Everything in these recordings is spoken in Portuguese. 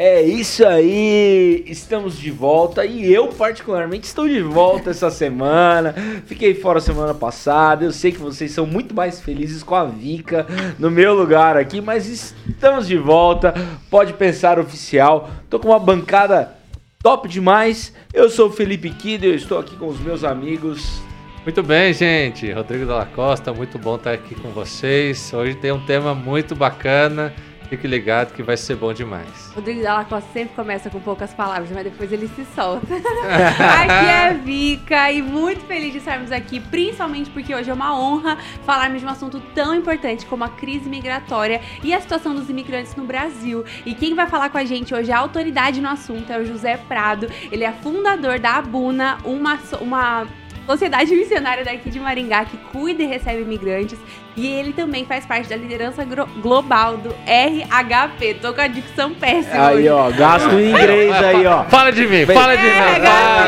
É isso aí, estamos de volta e eu particularmente estou de volta essa semana. Fiquei fora semana passada. Eu sei que vocês são muito mais felizes com a Vika no meu lugar aqui, mas estamos de volta. Pode pensar oficial. Tô com uma bancada top demais. Eu sou o Felipe Kido, eu estou aqui com os meus amigos. Muito bem, gente. Rodrigo Dalla Costa, muito bom estar aqui com vocês. Hoje tem um tema muito bacana. Fique ligado que vai ser bom demais. Rodrigo Dalla Costa sempre começa com poucas palavras, mas depois ele se solta. aqui é a Vika e muito feliz de estarmos aqui, principalmente porque hoje é uma honra falarmos de um assunto tão importante como a crise migratória e a situação dos imigrantes no Brasil. E quem vai falar com a gente hoje, a autoridade no assunto, é o José Prado. Ele é fundador da Abuna, uma, uma sociedade missionária daqui de Maringá que cuida e recebe imigrantes. E ele também faz parte da liderança global do RHP. Tô com a dicção péssima. Aí, hoje. ó, gasto em inglês aí, ó. Fala de mim, fala de mim. Fala,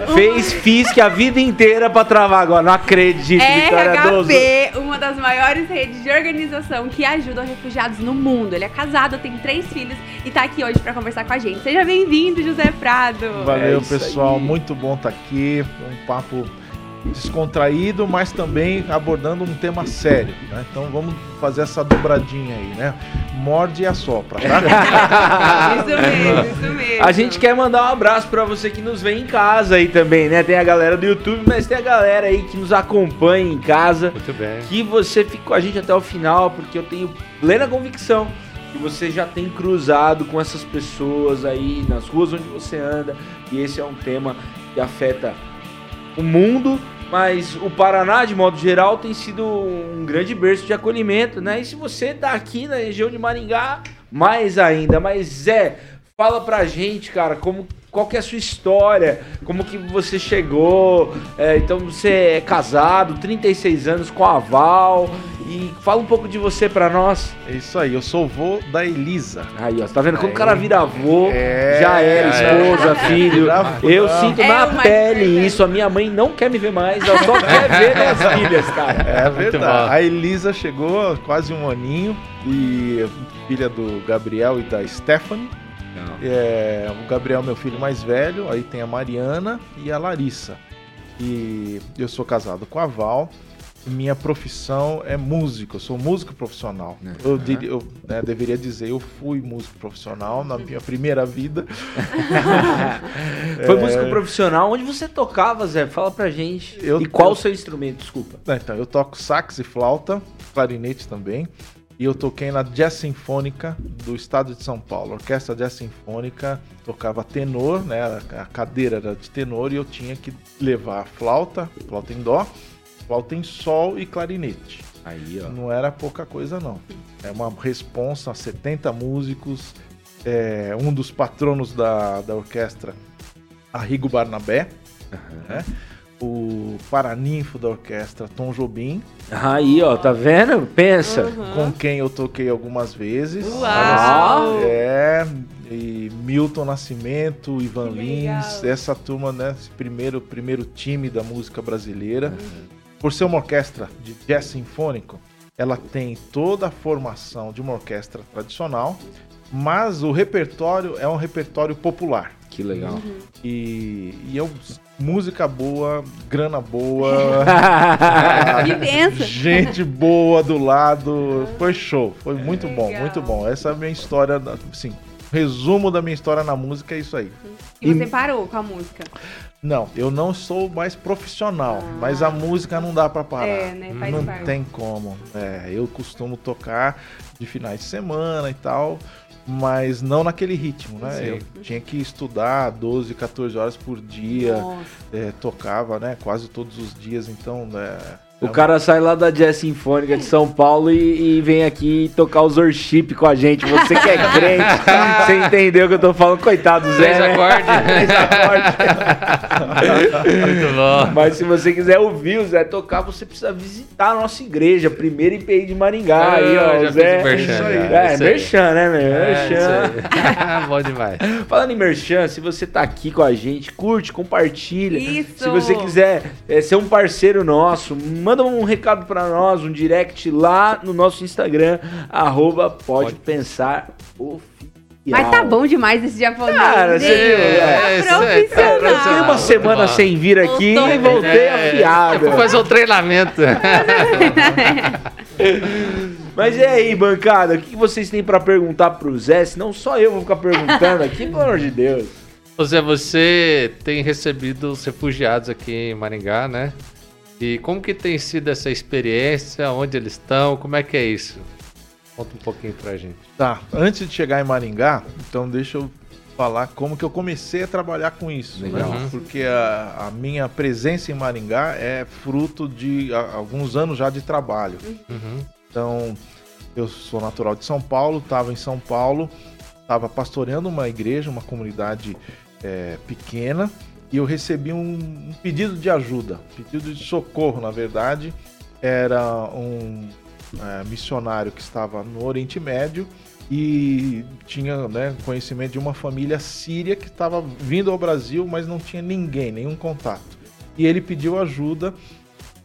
não, não, Fez, que a vida inteira pra travar agora. Não acredito, RHP, uma das maiores redes de organização que ajudam refugiados no mundo. Ele é casado, tem três filhos e tá aqui hoje pra conversar com a gente. Seja bem-vindo, José Prado. Valeu, é pessoal. Aí. Muito bom estar tá aqui. Um papo descontraído, mas também abordando um tema sério. Né? Então vamos fazer essa dobradinha aí, né? Morde e assopra, tá? isso mesmo, isso mesmo. A gente quer mandar um abraço para você que nos vê em casa aí também, né? Tem a galera do YouTube, mas tem a galera aí que nos acompanha em casa. Muito bem. Que você fique com a gente até o final, porque eu tenho plena convicção que você já tem cruzado com essas pessoas aí nas ruas onde você anda. E esse é um tema que afeta o mundo, mas o Paraná, de modo geral, tem sido um grande berço de acolhimento, né? E se você tá aqui na região de Maringá, mais ainda. Mas Zé, fala pra gente, cara, como qual que é a sua história, como que você chegou, é, então você é casado, 36 anos com a Val, e fala um pouco de você pra nós. É isso aí, eu sou vô da Elisa. Aí, ó, tá vendo? Quando o cara vira avô, é, já era esposa, é, filho. Eu sinto é na pele isso, a minha mãe não quer me ver mais, ela só quer ver minhas filhas, cara. É verdade. A Elisa chegou quase um aninho, e filha do Gabriel e da Stephanie. É, o Gabriel, meu filho mais velho, aí tem a Mariana e a Larissa. E eu sou casado com a Val. Minha profissão é músico, eu sou músico profissional. Uhum. Eu, dir, eu né, deveria dizer, eu fui músico profissional na minha primeira vida. Foi é... músico profissional? Onde você tocava, Zé? Fala pra gente. Eu, e qual eu... o seu instrumento? Desculpa. Então, eu toco sax e flauta, clarinete também. E eu toquei na Jazz Sinfônica do estado de São Paulo. A orquestra Jazz Sinfônica tocava tenor, né? A cadeira era de tenor e eu tinha que levar flauta, flauta em dó, flauta em sol e clarinete. Aí, ó. Não era pouca coisa, não. É uma responsa a 70 músicos. É, um dos patronos da, da orquestra, Arrigo Barnabé, uhum. né? O paraninfo da orquestra Tom Jobim. Aí, ó, tá vendo? Pensa. Uhum. Com quem eu toquei algumas vezes. Uau! É, e Milton Nascimento, Ivan Lins, essa turma, né, esse primeiro, primeiro time da música brasileira. Uhum. Por ser uma orquestra de jazz sinfônico, ela tem toda a formação de uma orquestra tradicional, mas o repertório é um repertório popular. Que legal. Uhum. E, e eu música boa, grana boa, gente boa do lado. Foi show, foi muito Legal. bom, muito bom. Essa é a minha história, assim, resumo da minha história na música é isso aí. E você parou com a música? Não, eu não sou mais profissional, ah. mas a música não dá para parar. É, né? Faz não parte. tem como. É, eu costumo tocar de finais de semana e tal mas não naquele ritmo, né? Sim. Eu tinha que estudar 12, 14 horas por dia, é, tocava, né? Quase todos os dias, então é, o cara sai lá da Jazz Sinfônica de São Paulo e, e vem aqui tocar os worship com a gente. Você que é crente, você entendeu o que eu tô falando? Coitado, Zé. Três né? acordes. Muito bom. Mas se você quiser ouvir o Zé tocar, você precisa visitar a nossa igreja, primeira IPI de Maringá. aí, ó, Zé. Merchan, isso aí. É, isso merchan, né, meu? É, merchan. bom demais. Falando em merchan, se você tá aqui com a gente, curte, compartilha. Isso. Se você quiser é, ser um parceiro nosso, manda manda um recado para nós, um direct lá no nosso Instagram, arroba pode, pode. pensar oficial. Mas tá bom demais esse japonês. Cara, você viu? Tá É, tá profissional. Eu fiquei uma semana sem vir aqui Voltou e voltei afiado. É, Eu vou fazer um treinamento. Mas e aí, bancada, o que vocês têm pra perguntar pro Zé? Senão só eu vou ficar perguntando aqui, pelo amor de Deus. Ô Zé, você tem recebido os refugiados aqui em Maringá, né? E como que tem sido essa experiência? Onde eles estão? Como é que é isso? Conta um pouquinho pra gente. Tá, antes de chegar em Maringá, então deixa eu falar como que eu comecei a trabalhar com isso. Legal. né? Uhum. Porque a, a minha presença em Maringá é fruto de a- alguns anos já de trabalho. Uhum. Então, eu sou natural de São Paulo, estava em São Paulo, estava pastoreando uma igreja, uma comunidade é, pequena, e eu recebi um, um pedido de ajuda, pedido de socorro, na verdade. Era um é, missionário que estava no Oriente Médio e tinha né, conhecimento de uma família síria que estava vindo ao Brasil, mas não tinha ninguém, nenhum contato. E ele pediu ajuda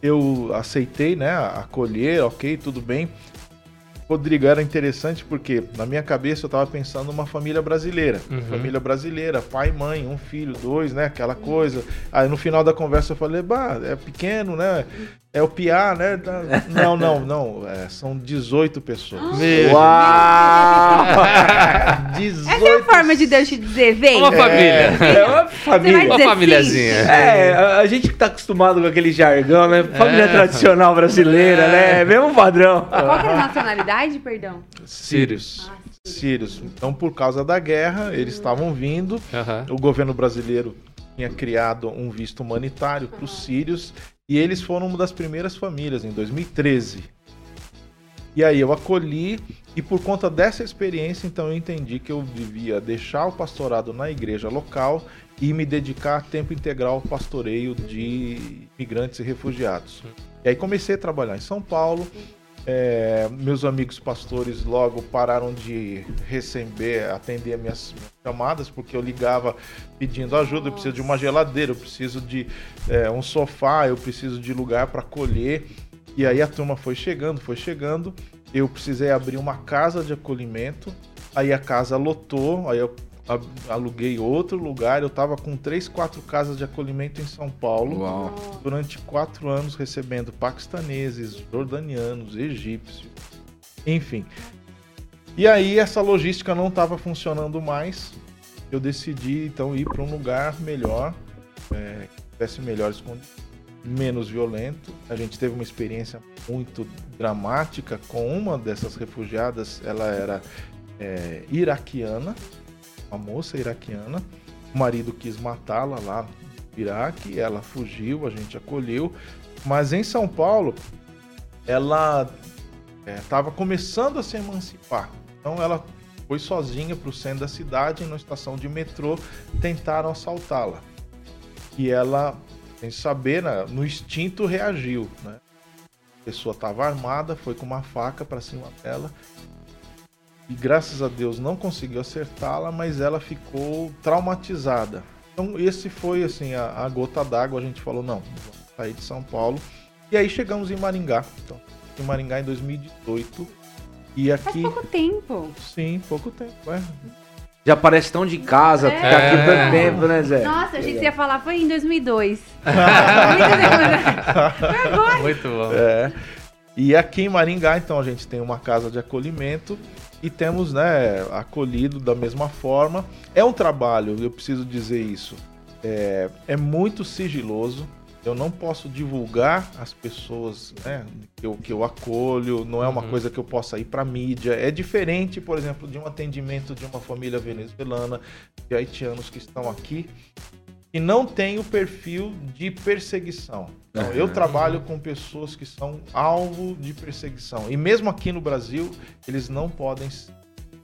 eu aceitei, né, acolher, ok, tudo bem. Rodrigo era interessante porque na minha cabeça eu tava pensando numa família brasileira. Uhum. Família brasileira, pai, mãe, um filho, dois, né? Aquela coisa. Aí no final da conversa eu falei, bah, é pequeno, né? É o Piá, né? Não, não, não. é, são 18 pessoas. Meu Uau! 18 Essa é a forma de Deus te dizer, vem. Uma família. É uma família. vai Uma famíliazinha. É, a- a gente que tá acostumado com aquele jargão, né? Família É. tradicional brasileira, né? É mesmo padrão. Qual que é a nacionalidade, perdão? Sírios. Sírios. Então, por causa da guerra, eles estavam vindo. Aham. O governo brasileiro tinha criado um visto humanitário para os sírios e eles foram uma das primeiras famílias em 2013. E aí eu acolhi e por conta dessa experiência, então eu entendi que eu devia deixar o pastorado na igreja local e me dedicar a tempo integral ao pastoreio de imigrantes e refugiados. E aí comecei a trabalhar em São Paulo. É, meus amigos pastores logo pararam de receber, atender minhas chamadas, porque eu ligava pedindo ajuda, eu preciso de uma geladeira, eu preciso de é, um sofá, eu preciso de lugar para colher. E aí a turma foi chegando, foi chegando. Eu precisei abrir uma casa de acolhimento. Aí a casa lotou, aí eu aluguei outro lugar. Eu tava com três, quatro casas de acolhimento em São Paulo Uau. durante quatro anos recebendo paquistaneses, jordanianos, egípcios, enfim. E aí essa logística não estava funcionando mais. Eu decidi então ir para um lugar melhor, é, que tivesse melhores condições, menos violento. A gente teve uma experiência muito dramática com uma dessas refugiadas. Ela era é, iraquiana, uma moça iraquiana. O marido quis matá-la lá no Iraque, ela fugiu, a gente acolheu. Mas em São Paulo, ela estava começando a se emancipar. Então ela foi sozinha para o centro da cidade, na estação de metrô, tentaram assaltá-la. E ela, sem saber, né, no instinto reagiu. Né? A pessoa estava armada, foi com uma faca para cima dela. E graças a Deus não conseguiu acertá-la, mas ela ficou traumatizada. Então esse foi assim a, a gota d'água. A gente falou não, vamos sair de São Paulo. E aí chegamos em Maringá. Então, em Maringá em 2018. E Faz aqui, pouco tempo. sim, pouco tempo. É. Já parece tão de casa, É. tá aqui tanto tempo, né, Zé? Nossa, a gente ia falar, foi em 2002. Muito tempo. Foi agora. Muito bom. É. E aqui em Maringá, então, a gente tem uma casa de acolhimento e temos, né, acolhido da mesma forma. É um trabalho, eu preciso dizer isso. É, é muito sigiloso. Eu não posso divulgar as pessoas né, que, eu, que eu acolho, não é uma Uhum. coisa que eu possa ir para mídia. É diferente, por exemplo, de um atendimento de uma família venezuelana, de haitianos que estão aqui, e não tem o perfil de perseguição. Então, eu Aham. trabalho com pessoas que são alvo de perseguição. E mesmo aqui no Brasil, eles não podem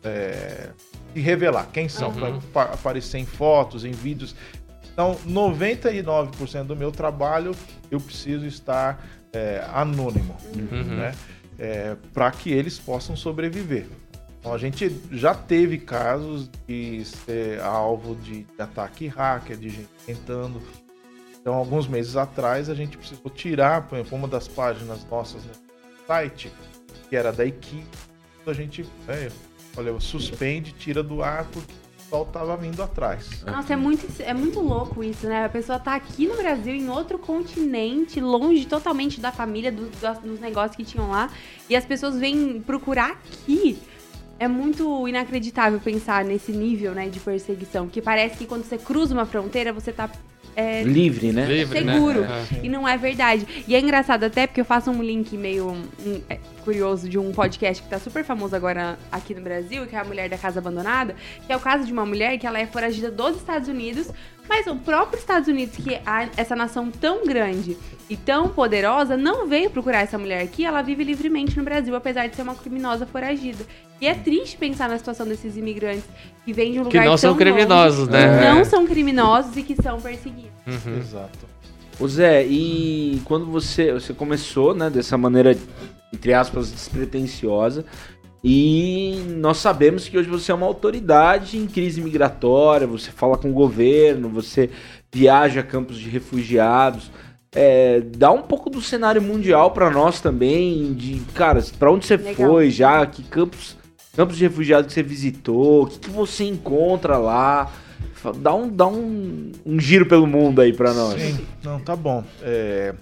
é, se revelar quem são, Uhum. para aparecer em fotos, em vídeos. Então, 99% do meu trabalho eu preciso estar é, anônimo, Uhum. né? para que eles possam sobreviver. Então, a gente já teve casos de ser alvo de, de ataque hacker, de gente tentando. Então, alguns meses atrás, a gente precisou tirar, por exemplo, uma das páginas nossas no site, que era da equipe. A gente é, Olha, suspende, tira do ar porque sol tava vindo atrás. Nossa, é muito, é muito louco isso, né? A pessoa tá aqui no Brasil, em outro continente, longe totalmente da família, do, dos negócios que tinham lá, e as pessoas vêm procurar aqui. É muito inacreditável pensar nesse nível, né, de perseguição, que parece que quando você cruza uma fronteira, você tá é, livre, né? Livre, seguro. né? E não é verdade. E é engraçado até porque eu faço um link meio um, é, curioso de um podcast que tá super famoso agora aqui no Brasil, que é a Mulher da Casa Abandonada, que é o caso de uma mulher que ela é foragida dos Estados Unidos, mas o próprio Estados Unidos, que é essa nação tão grande e tão poderosa, não veio procurar essa mulher aqui, ela vive livremente no Brasil, apesar de ser uma criminosa foragida. E é triste pensar na situação desses imigrantes que vêm de um Que lugar não são criminosos, longe, né? que não são criminosos e que são perseguidos. Uhum. Exato. Ô Zé, e quando você, você começou, né, dessa maneira, entre aspas, despretensiosa, e nós sabemos que hoje você é uma autoridade em crise migratória, você fala com o governo, você viaja a campos de refugiados. É, dá um pouco do cenário mundial para nós também, de, cara, para onde você Legal. foi já, que campos, campos de refugiados que você visitou, o que, que você encontra lá. Dá um, dá um, um giro pelo mundo aí pra nós. Sim, não, tá bom. É,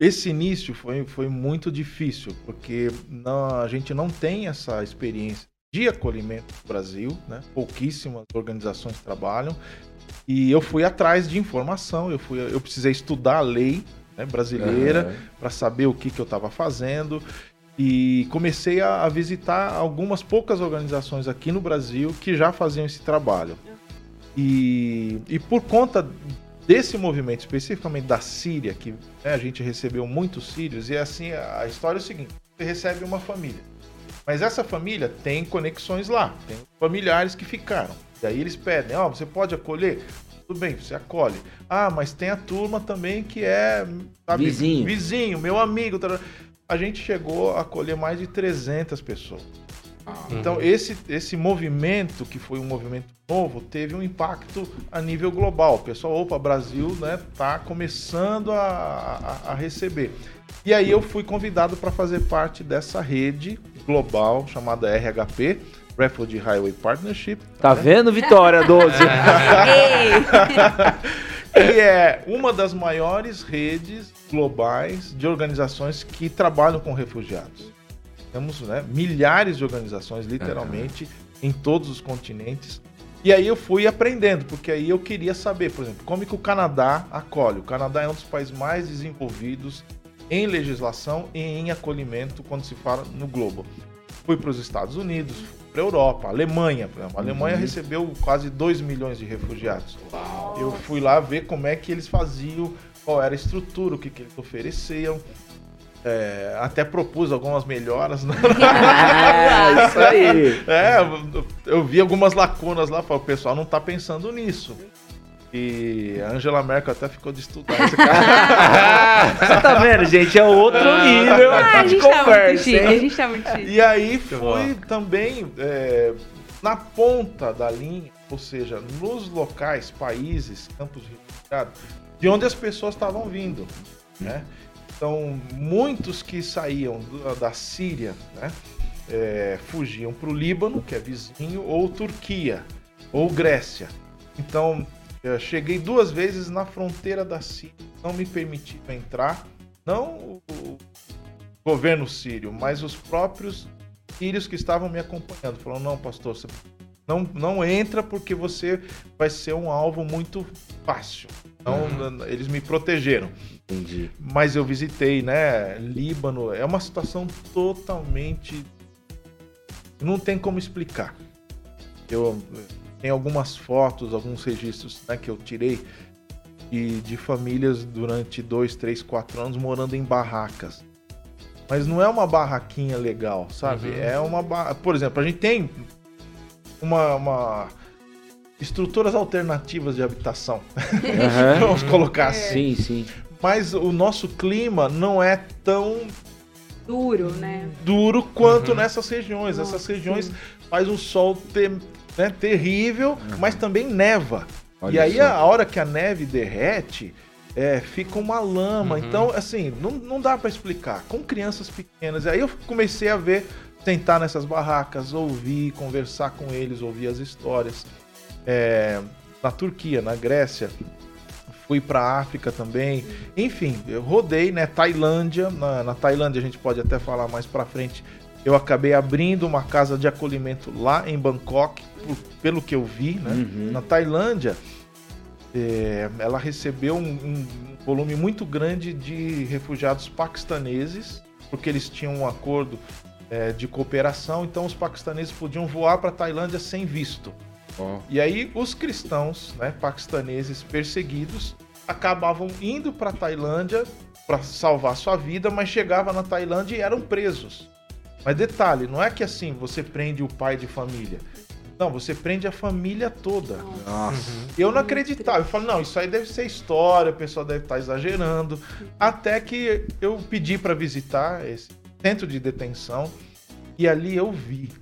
esse início foi, foi muito difícil, porque não- a gente não tem essa experiência de acolhimento no Brasil, né? pouquíssimas organizações trabalham, e eu fui atrás de informação, eu, fui, eu precisei estudar a lei né, brasileira Aham. para saber o que, que eu estava fazendo, e comecei a, a visitar algumas poucas organizações aqui no Brasil que já faziam esse trabalho. E, e por conta desse movimento, especificamente da Síria, que né, a gente recebeu muitos sírios, e assim, a história é o seguinte: você recebe uma família, mas essa família tem conexões lá, tem familiares que ficaram. E aí eles pedem: ó, você pode acolher? Tudo bem, você acolhe. Ah, mas tem a turma também que é sabe, Vizinho. vizinho, meu amigo. A gente chegou a acolher mais de 300 pessoas. Então, esse, esse movimento, que foi um movimento novo, teve um impacto a nível global. O pessoal, opa, Brasil, né, tá começando a, a, a receber. E aí eu fui convidado para fazer parte dessa rede global chamada RHP, Refugee Highway Partnership, Tá vendo, Vitória 12? Que é uma das maiores redes globais de organizações que trabalham com refugiados. Temos né, milhares de organizações, literalmente, em todos os continentes. E aí eu fui aprendendo, porque aí eu queria saber, por exemplo, como que o Canadá acolhe. O Canadá é um dos países mais desenvolvidos em legislação e em acolhimento quando se fala no globo. Fui para os Estados Unidos, para a Europa, Alemanha, por exemplo. A Alemanha recebeu quase 2 milhões de refugiados. Eu fui lá ver como é que eles faziam, qual era a estrutura, o que, que eles ofereciam. É, até propus algumas melhoras. Né? É, isso aí. É, eu- vi algumas lacunas lá, falei, o pessoal não tá pensando nisso. E a Angela Merkel até ficou de estudar esse cara. Você tá vendo, gente? É outro nível Ah, a de gente tá muito conversa, chique, a gente tá muito chique. E aí fui também é, na ponta da linha, ou seja, nos locais, países, campos de refugiados, de onde as pessoas estavam vindo, né? Então, muitos que saíam da Síria, né, é, fugiam para o Líbano, que é vizinho, ou Turquia, ou Grécia. Então, eu cheguei duas vezes na fronteira da Síria, não me permitiram entrar, não o governo sírio, mas os próprios sírios que estavam me acompanhando. Falaram, não, pastor, você não, não entra porque você vai ser um alvo muito fácil. Então, eles me protegeram. Entendi. Mas eu visitei, né, Líbano, é uma situação totalmente não tem como explicar. Eu tenho algumas fotos, alguns registros né, que eu tirei de, de famílias durante dois, três, quatro anos morando em barracas. Mas não é uma barraquinha legal, sabe? Uhum. É uma barra... Por exemplo, a gente tem uma, uma estruturas alternativas de habitação. Aham. Vamos colocar assim. Sim, sim. Mas o nosso clima não é tão Duro, né? duro quanto Uhum. nessas regiões. Nossa, Essas regiões sim. faz um sol ter- né, terrível, mas também neva. Olha e aí a hora que a neve derrete, é, fica uma lama. Uhum. Então, assim, não, não dá pra explicar. Com crianças pequenas. Aí eu comecei a ver sentar nessas barracas, ouvir, conversar com eles, ouvir as histórias. É, na Turquia, na Grécia, fui para a África também. Enfim, eu rodei, né? Tailândia. Na, na Tailândia a gente pode até falar mais para frente. Eu acabei abrindo uma casa de acolhimento lá em Bangkok, por, pelo que eu vi, né? Uhum. Na Tailândia, é, ela recebeu um, um, volume muito grande de refugiados paquistaneses, porque eles tinham um acordo é, de cooperação, então os paquistaneses podiam voar para a Tailândia sem visto. Oh. E aí os cristãos, né, paquistaneses perseguidos, acabavam indo para a Tailândia para salvar sua vida, mas chegavam na Tailândia e eram presos. Mas detalhe, não é que assim você prende o pai de família. Não, você prende a família toda. Nossa. Uhum. Eu não acreditava. Eu falo, não, isso aí deve ser história, o pessoal deve estar exagerando. Até que eu pedi para visitar esse centro de detenção e ali eu vi.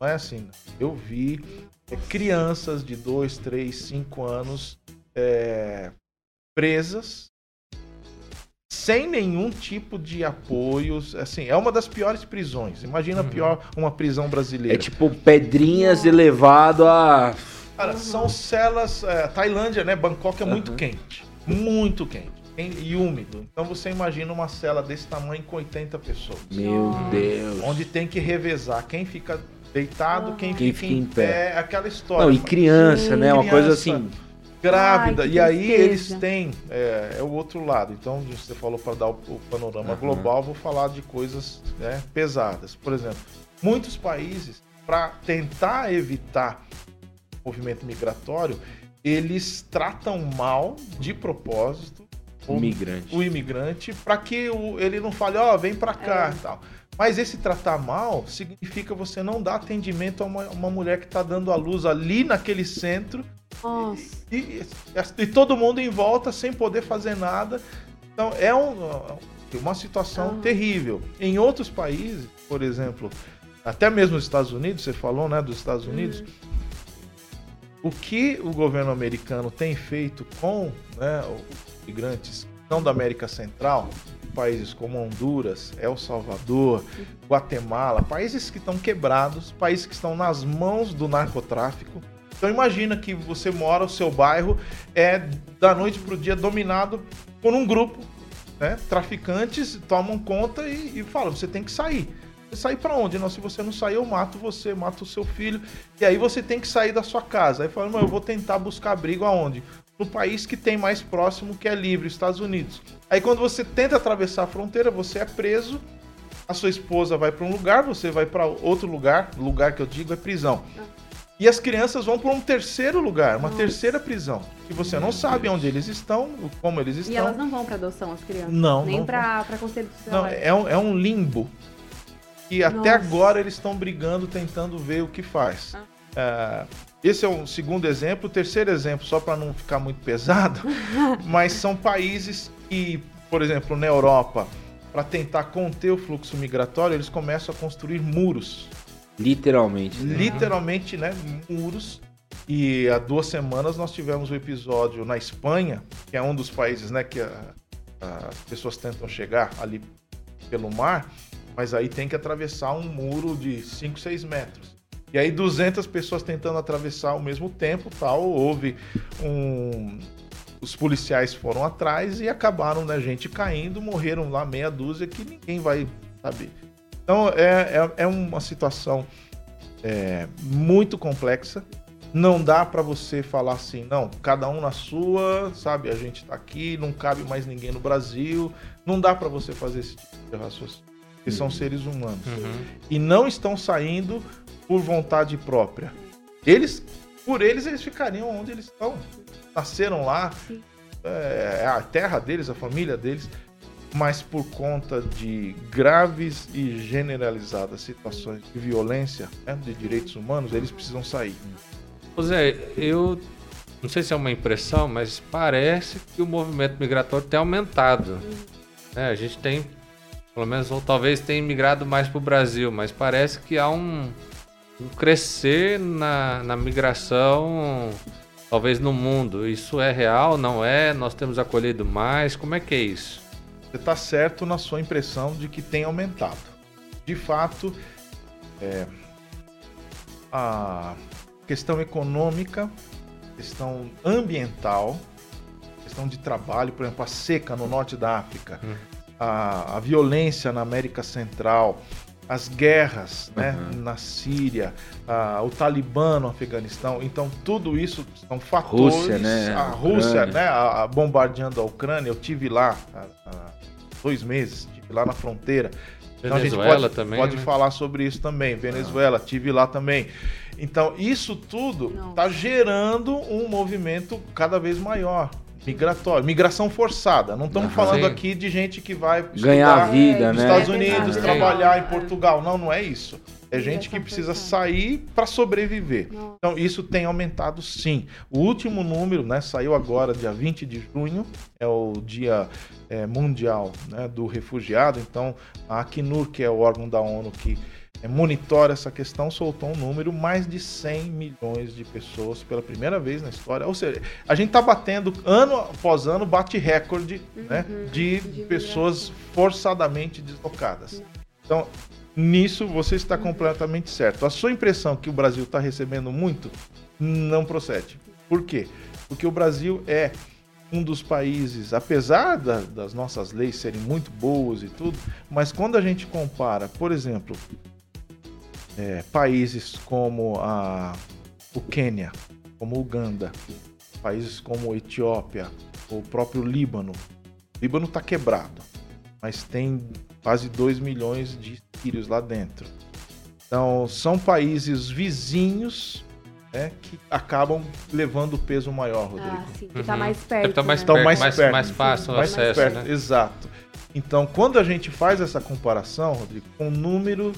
Não é assim, eu vi é, crianças de 2, 3, 5 anos é, presas sem nenhum tipo de apoio. Assim, é uma das piores prisões. Imagina uhum. pior uma prisão brasileira. É tipo pedrinhas elevado a. Cara, uhum. são celas. É, Tailândia, né? Bangkok é muito quente. Muito quente. E úmido. Então você imagina uma cela desse tamanho com 80 pessoas. Meu Deus. Onde tem que revezar quem fica deitado, uhum. quem, quem, fica, em pé. pé. Aquela história. Não, e criança, né? Uma criança, coisa assim. Grávida. Ai, e aí eles têm. É, é, o outro lado. Então, você falou para dar o, o panorama uhum. global, vou falar de coisas né, pesadas. Por exemplo, muitos países, para tentar evitar o movimento migratório, eles tratam mal, de propósito, o imigrante, o imigrante para que o, ele não fale, ó, oh, vem para cá é. tal. Mas esse tratar mal significa você não dar atendimento a uma, uma mulher que está dando a luz ali naquele centro. Nossa. E, e, e, todo mundo em volta sem poder fazer nada. Então é um, uma situação terrível. Em outros países, por exemplo, até mesmo nos Estados Unidos, você falou, né, dos Estados Unidos. Hum. O que o governo americano tem feito com né, os imigrantes que são da América Central, países como Honduras, El Salvador, Guatemala, países que estão quebrados, países que estão nas mãos do narcotráfico. Então imagina que você mora, o seu bairro é da noite para o dia dominado por um grupo, né? Traficantes tomam conta e, e falam, você tem que sair. Você sair para onde? Não, se você não sair, eu mato você, mato o seu filho. E aí você tem que sair da sua casa. Aí fala, eu vou tentar buscar abrigo aonde? no país que tem mais próximo, que é livre, Estados Unidos. Aí quando você tenta atravessar a fronteira, você é preso, a sua esposa vai para um lugar, você vai para outro lugar, lugar que eu digo é prisão. E as crianças vão para um terceiro lugar, uma Nossa. terceira prisão, que você não sabe onde eles estão, como eles estão. E elas não vão para adoção, as crianças? Não. Nem para conselho Não, é um, é um limbo. E até agora eles estão brigando, tentando ver o que faz. Ah. É, esse é um segundo exemplo. O terceiro exemplo, só para não ficar muito pesado, mas são países que, por exemplo, na Europa, para tentar conter o fluxo migratório, eles começam a construir muros. Literalmente. Né? Literalmente, né? Muros. E há duas semanas nós tivemos um episódio na Espanha, que é um dos países né, que as pessoas tentam chegar ali pelo mar, mas aí tem que atravessar um muro de 5, 6 metros. E aí 200 pessoas tentando atravessar ao mesmo tempo, tal, houve um os policiais foram atrás e acabaram, né, gente caindo, morreram lá meia dúzia que ninguém vai saber. Então é, é, é uma situação é, muito complexa. Não dá para você falar assim, não, cada um na sua, sabe? A gente tá aqui, não cabe mais ninguém no Brasil. Não dá para você fazer esse tipo de raciocínio. Porque uhum. são seres humanos. Uhum. E não estão saindo por vontade própria. Eles, por eles, eles ficariam onde eles estão. Nasceram lá, é, é a terra deles, a família deles, mas por conta de graves e generalizadas situações de violência, né, de direitos humanos, eles precisam sair. José, eu não sei se é uma impressão, mas parece que o movimento migratório tem aumentado. É, a gente tem, pelo menos, ou talvez tenha migrado mais para o Brasil, mas parece que há um, crescer na, na migração, talvez no mundo. Isso é real? Não é? Nós temos acolhido mais? Como é que é isso? Você está certo na sua impressão de que tem aumentado. De fato, é, a questão econômica, questão ambiental, questão de trabalho, por exemplo, a seca no norte da África, hum. a, a, violência na América Central, as guerras né, uhum. na Síria, a, o Talibã no Afeganistão. Então, tudo isso são fatores. Rússia, né? A Rússia, né, a, bombardeando a Ucrânia. Eu tive lá há dois meses, tive lá na fronteira. Então, Venezuela a gente pode, também. Pode né? falar sobre isso também. Venezuela, ah. tive lá também. Então, isso tudo está gerando um movimento cada vez maior. Migratório, migração forçada. Não estamos falando Sim. aqui de gente que vai ganhar vida, nos né? Estados Unidos, é trabalhar em Portugal. Não, não é isso. É gente que precisa sair para sobreviver. Então, isso tem aumentado sim. O último número, né, saiu agora, dia 20 de junho, é o Dia é, Mundial né, do Refugiado. Então, a Acnur, que é o órgão da ONU que é, monitora essa questão, soltou um número mais de 100 milhões de pessoas pela primeira vez na história. Ou seja, a gente está batendo ano após ano, bate recorde uhum, né, de, de pessoas forçadamente deslocadas. Então, nisso você está completamente certo. A sua impressão que o Brasil está recebendo muito não procede. Por quê? Porque o Brasil é um dos países, apesar da, das nossas leis serem muito boas e tudo, mas quando a gente compara, por exemplo, é, países como a, o Quênia, como Uganda, países como Etiópia, o próprio Líbano. O Líbano está quebrado, mas tem quase 2 milhões de sírios lá dentro. Então, são países vizinhos né, que acabam levando o peso maior, Rodrigo. Ah, sim, que tá uhum. mais perto. Tá mais, né? perto, mais, mais, perto, mais fácil o mais acesso, perto, né? Exato. Então, quando a gente faz essa comparação, Rodrigo, com o número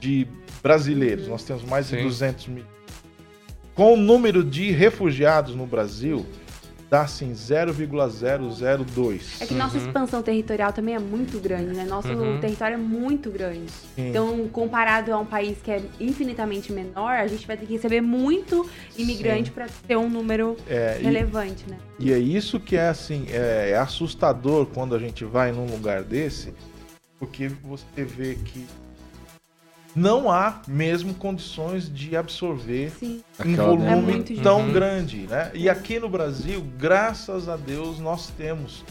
de brasileiros, nós temos mais de Sim. 200 mil. Com o número de refugiados no Brasil, dá assim 0,002. É que nossa uhum. expansão territorial também é muito grande, né? Nosso uhum. território é muito grande. Sim. Então, comparado a um país que é infinitamente menor, a gente vai ter que receber muito imigrante para ter um número é, relevante, e, né? E é isso que é assim, é, é assustador quando a gente vai num lugar desse, porque você vê que não há mesmo condições de absorver Sim. um volume é tão uhum. grande. Né? E aqui no Brasil, graças a Deus, nós temos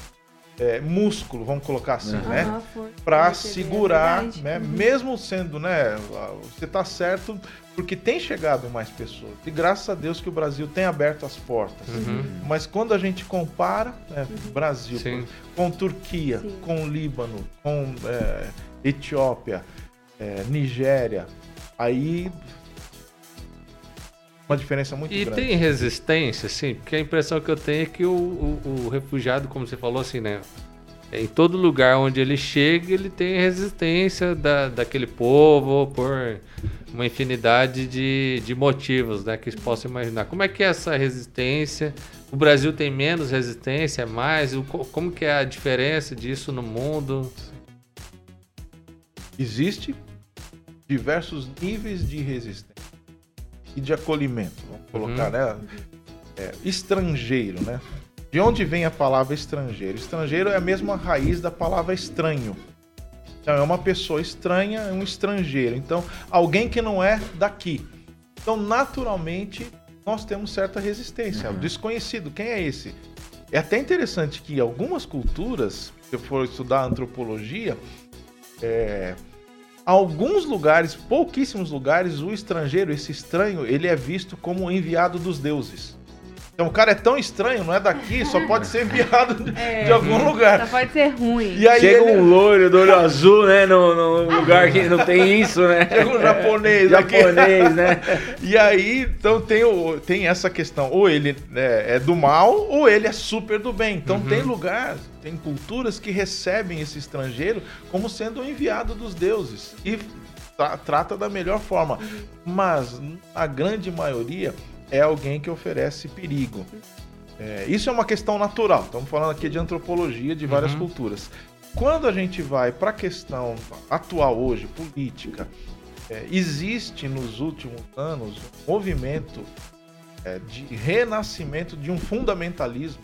é, músculo, vamos colocar assim, uhum. né? Para segurar, é né? Uhum. Mesmo sendo, né? Você está certo, porque tem chegado mais pessoas. E graças a Deus que o Brasil tem aberto as portas. Uhum. Mas quando a gente compara né, uhum. Brasil Sim. com Turquia, Sim. com Líbano, com é, Etiópia, é, Nigéria, aí uma diferença muito e grande. E tem resistência, sim, porque a impressão que eu tenho é que o, o, o, refugiado, como você falou assim, né? Em todo lugar onde ele chega, ele tem resistência da, daquele povo por uma infinidade de, de motivos, né? Que possa imaginar. Como é que é essa resistência? O Brasil tem menos resistência, mais? Como que é a diferença disso no mundo? Existe diversos níveis de resistência e de acolhimento. Vamos colocar, uhum. né? É, estrangeiro, né? De onde vem a palavra estrangeiro? Estrangeiro é a mesma raiz da palavra estranho. Então, é uma pessoa estranha, é um estrangeiro. Então, alguém que não é daqui. Então, naturalmente, nós temos certa resistência. Uhum. O desconhecido, quem é esse? É até interessante que algumas culturas, se eu for estudar antropologia, é, alguns lugares, pouquíssimos lugares, o estrangeiro, esse estranho, ele é visto como enviado dos deuses. Então o cara é tão estranho, não é daqui, só pode ser enviado é, de algum lugar. Só pode ser ruim. E aí Chega ele... um loiro do olho azul, né? No, no lugar que não tem isso, né? Chega um japonês. É, japonês, né? E aí, então tem, o, tem essa questão. Ou ele é, é do mal, ou ele é super do bem. Então uhum. tem lugar, tem culturas que recebem esse estrangeiro como sendo o enviado dos deuses. E tra trata da melhor forma. Uhum. Mas a grande maioria é alguém que oferece perigo. É, isso é uma questão natural. Estamos falando aqui de antropologia de várias uhum. culturas. Quando a gente vai para a questão atual hoje, política, é, existe nos últimos anos um movimento é, de renascimento de um fundamentalismo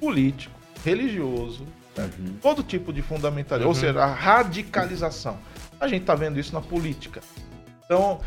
político, religioso, né? uhum. todo tipo de fundamentalismo, uhum. ou seja, a radicalização. A gente está vendo isso na política. Então,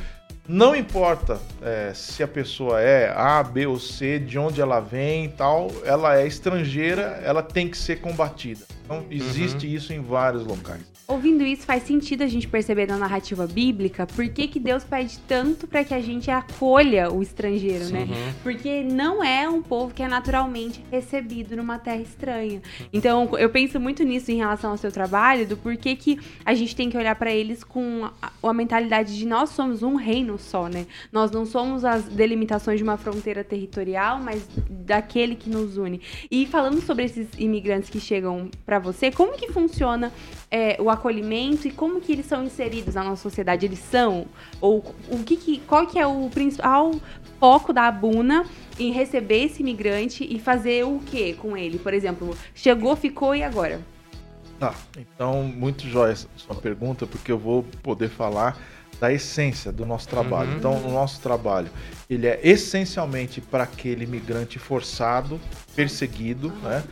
não importa é, se a pessoa é A, B ou C, de onde ela vem e tal, ela é estrangeira, ela tem que ser combatida. Então, existe uhum. isso em vários locais. Ouvindo isso, faz sentido a gente perceber na narrativa bíblica por que, que Deus pede tanto para que a gente acolha o estrangeiro, né? Sim. né? Porque não é um povo que é naturalmente recebido numa terra estranha. Então, eu penso muito nisso em relação ao seu trabalho, do porquê que a gente tem que olhar para eles com a, a, mentalidade de nós somos um reino só, né? Nós não somos as delimitações de uma fronteira territorial, mas daquele que nos une. E falando sobre esses imigrantes que chegam para você, como que funciona é, o acolhimento e como que eles são inseridos na nossa sociedade? Eles são? Ou o que, que qual que é o principal foco da Abuna em receber esse imigrante e fazer o que com ele? Por exemplo, chegou, ficou e agora? Tá, então muito jóia essa sua pergunta, porque eu vou poder falar da essência do nosso trabalho. Uhum. Então, o nosso trabalho, ele é essencialmente para aquele imigrante forçado, perseguido, uhum. né?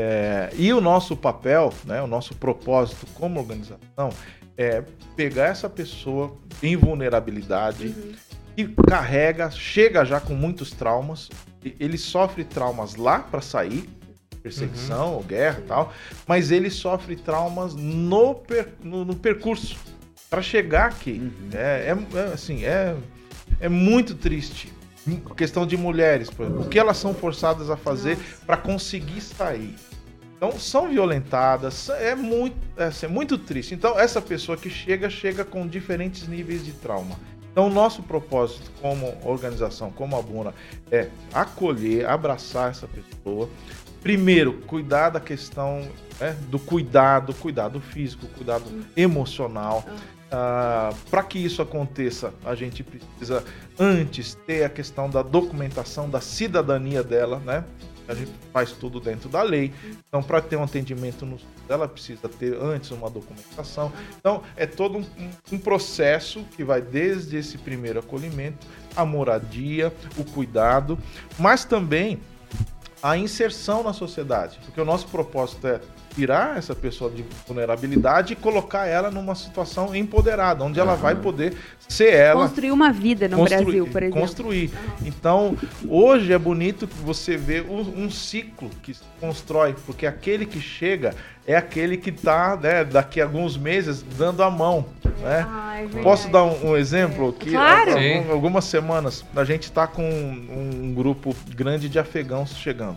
É, e o nosso papel, né, o nosso propósito como organização é pegar essa pessoa em vulnerabilidade uhum. e carrega, chega já com muitos traumas, ele sofre traumas lá para sair, perseguição, uhum. guerra e tal, mas ele sofre traumas no, per, no, no percurso para chegar aqui. Uhum. É, é, é, assim, é, é muito triste questão de mulheres, por exemplo, o que elas são forçadas a fazer para conseguir sair. Então são violentadas, é muito, é, assim, é muito triste. Então essa pessoa que chega chega com diferentes níveis de trauma. Então nosso propósito como organização, como a Buna, é acolher, abraçar essa pessoa. Primeiro, cuidar da questão né, do cuidado, cuidado físico, cuidado emocional. Ah, Para que isso aconteça, a gente precisa antes ter a questão da documentação da cidadania dela, né? A gente faz tudo dentro da lei. Então, para ter um atendimento no ela precisa ter antes uma documentação. Então, é todo um, um, processo que vai desde esse primeiro acolhimento, a moradia, o cuidado, mas também a inserção na sociedade, porque o nosso propósito é tirar essa pessoa de vulnerabilidade e colocar ela numa situação empoderada, onde ela uhum. vai poder ser ela. Construir uma vida no Brasil, por exemplo. Construir. Então, hoje é bonito que você vê um, um ciclo que se constrói, porque aquele que chega é aquele que está, né, daqui a alguns meses, dando a mão. Né? Ai, Posso dar um, um exemplo? Que claro. algumas semanas a gente está com um, um grupo grande de afegãos chegando.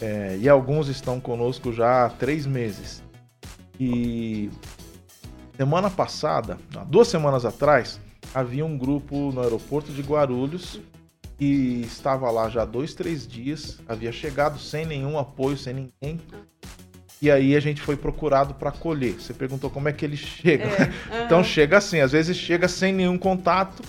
É, e alguns estão conosco já há três meses. E semana passada, duas semanas atrás, havia um grupo no aeroporto de Guarulhos que estava lá já dois, três dias, havia chegado sem nenhum apoio, sem ninguém. E aí a gente foi procurado para acolher. Você perguntou como é que ele chega. É, Então chega assim, às vezes chega sem nenhum contato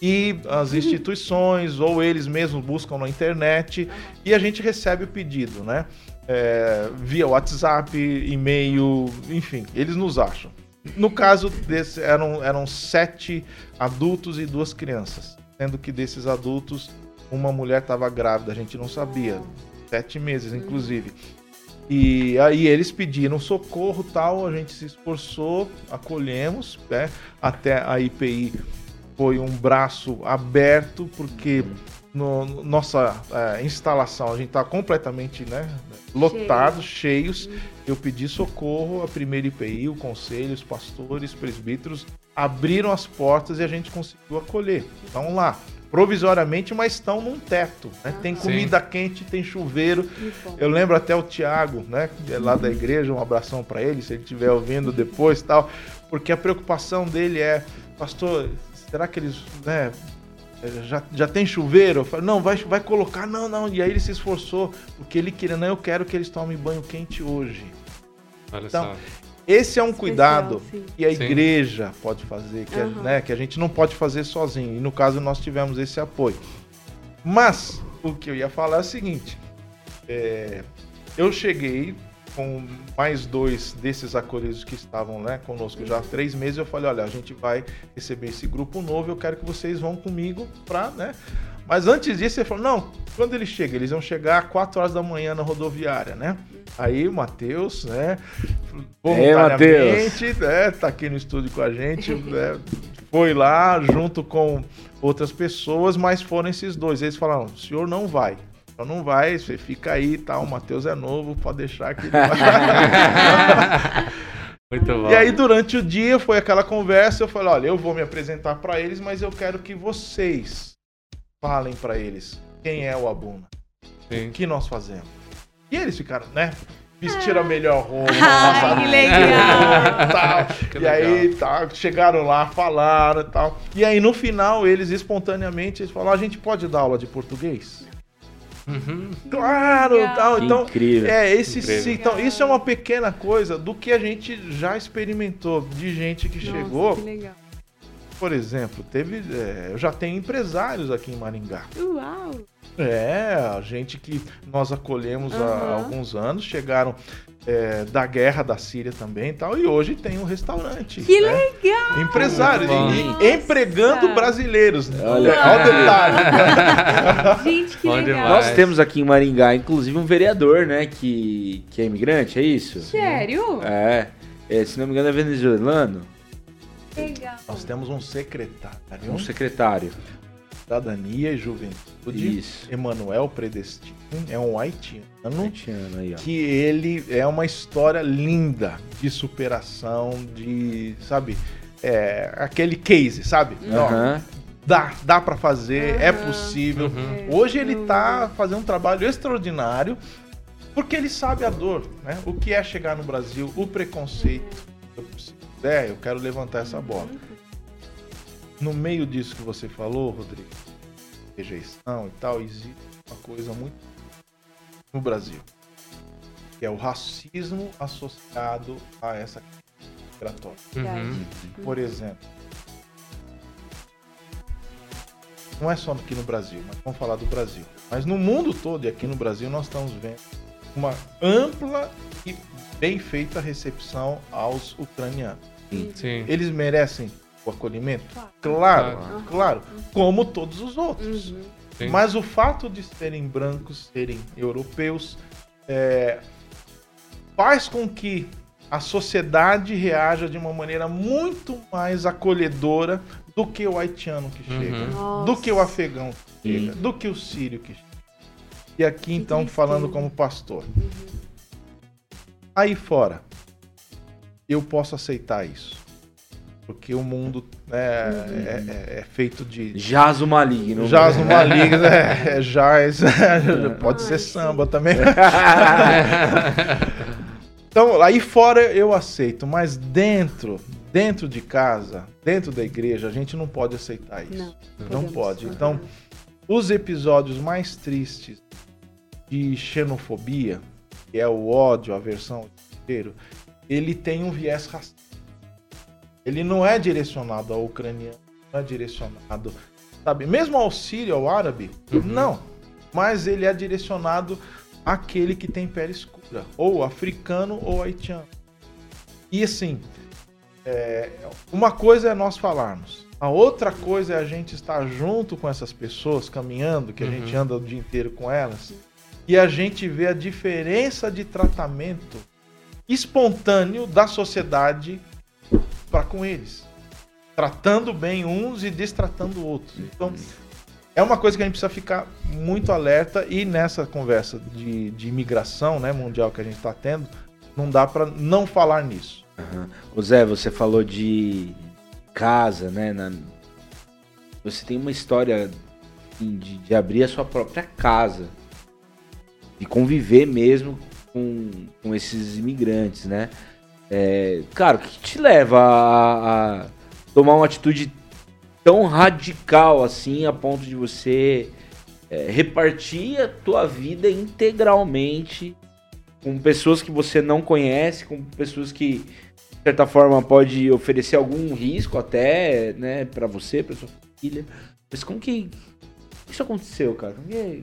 e as instituições ou eles mesmos buscam na internet e a gente recebe o pedido, né? É, via WhatsApp, e-mail, enfim, eles nos acham. No caso desse, eram, eram sete adultos e duas crianças, sendo que desses adultos, uma mulher estava grávida, a gente não sabia, sete meses inclusive. E aí eles pediram socorro tal, a gente se esforçou, acolhemos, né, até a IPI foi um braço aberto, porque no, no nossa é, instalação a gente está completamente né, lotado, Cheio. cheios. Eu pedi socorro, a primeira IPI, o conselho, os pastores, presbíteros abriram as portas e a gente conseguiu acolher. Estão lá, provisoriamente, mas estão num teto. Né? Ah, tem comida Sim. quente, tem chuveiro. Eu lembro até o Tiago, né, é lá da igreja, um abração para ele, se ele estiver ouvindo depois tal, porque a preocupação dele é, pastor, será que eles, né, já, já tem chuveiro? Eu falei, não, vai, vai colocar, não, não. E aí ele se esforçou, porque ele queria, não, eu quero que eles tomem banho quente hoje. Olha então, só. esse é um cuidado Especial, que a sim. igreja pode fazer, que, uhum. é, né, que a gente não pode fazer sozinho. E no caso nós tivemos esse apoio. Mas o que eu ia falar é o seguinte: é, eu cheguei com mais dois desses acolhidos que estavam né, conosco já há três meses, eu falei, olha, a gente vai receber esse grupo novo, eu quero que vocês vão comigo para, né? Mas antes disso, ele falou, não, quando eles chegam, eles vão chegar às 4 horas da manhã na rodoviária, né? Aí o Matheus, né? É, voluntariamente, né, tá aqui no estúdio com a gente, né, foi lá junto com outras pessoas, mas foram esses dois. Eles falaram: o senhor não vai. Então não vai, você fica aí e tá? tal. O Matheus é novo, pode deixar que ele vai. Muito bom. E aí, durante o dia, foi aquela conversa. Eu falei: olha, eu vou me apresentar para eles, mas eu quero que vocês falem para eles quem é o Abuna. Sim. O que nós fazemos. E eles ficaram, né? Vestiram a melhor roupa, Ai, que legal. tal. Que e aí, tá, chegaram lá, falaram e tal. E aí, no final, eles espontaneamente eles falaram: a gente pode dar aula de português? Uhum. Claro, Legal. tal. Que Então, incrível. é, esse Incrível. sim. Então, isso é uma pequena coisa do que a gente já experimentou de gente que Nossa, chegou. Que legal. Por exemplo, teve. é, eu já tenho empresários aqui em Maringá. Uau. É, a gente que nós acolhemos há Aham. alguns anos, chegaram é, da guerra da Síria também e tal, e hoje tem um restaurante. Que né? legal. Empresários, e- e empregando brasileiros. Olha. Olha o detalhe. Gente, que Bom legal. demais. Nós temos aqui em Maringá, inclusive, um vereador, né? Que, que é imigrante, é isso? Sério? É. É, Se não me engano, é venezuelano. Legal. Nós temos um secretário, Um secretário. Cidadania e Juventude, Isso. Emanuel Predestino, é um haitiano. Haitiano aí, ó. que ele é uma história linda de superação, de, sabe, é, aquele case, sabe? Ó, dá, dá para fazer, é possível. Uhum. Hoje ele tá fazendo um trabalho extraordinário porque ele sabe a dor, né? O que é chegar no Brasil, o preconceito. Eu, se puder, eu quero levantar essa bola. No meio disso que você falou, Rodrigo, rejeição e tal, existe uma coisa muito no Brasil, que é o racismo associado a essa questão migratória. Uhum. Por exemplo, não é só aqui no Brasil, mas vamos falar do Brasil. Mas no mundo todo e aqui no Brasil nós estamos vendo uma ampla e bem feita recepção aos ucranianos. Sim. Eles merecem o acolhimento? Claro. Claro, claro, como todos os outros. Uhum. Mas o fato de serem brancos, serem europeus, é, faz com que a sociedade reaja de uma maneira muito mais acolhedora do que o haitiano que Uhum. chega, Nossa. do que o afegão que Sim. chega, do que o sírio que chega. E aqui, então, falando como pastor. Aí fora, eu posso aceitar isso. Porque o mundo né, é- é- é feito de, Jaz o maligno. Jaz no maligno, é, é jaz, pode ser samba também. então, aí fora eu aceito, mas dentro, dentro de casa, dentro da igreja, a gente não pode aceitar isso. Não. Não pode. Então, os episódios mais tristes de xenofobia, que é o ódio, a versão inteiro, ele tem um viés racista. Ele não é direcionado ao ucraniano, não é direcionado, sabe, mesmo ao sírio, ao árabe, não. Mas ele é direcionado àquele que tem pele escura, ou africano ou haitiano. E assim, é, uma coisa é nós falarmos, a outra coisa é a gente estar junto com essas pessoas, caminhando, que a Uhum. gente anda o dia inteiro com elas, e a gente vê a diferença de tratamento espontâneo da sociedade para com eles. Tratando bem uns e destratando outros. Então, é uma coisa que a gente precisa ficar muito alerta e nessa conversa de, de imigração né, mundial que a gente está tendo, não dá para não falar nisso. Aham. Ô Zé, você falou de casa, né? na- Você tem uma história assim, de, de abrir a sua própria casa. De conviver mesmo com, com esses imigrantes, né? É, cara, o que te leva a, a tomar uma atitude tão radical assim a ponto de você é, repartir a tua vida integralmente com pessoas que você não conhece, com pessoas que de certa forma pode oferecer algum risco até, né, para você, para sua família. Mas como que isso aconteceu, cara? Como que-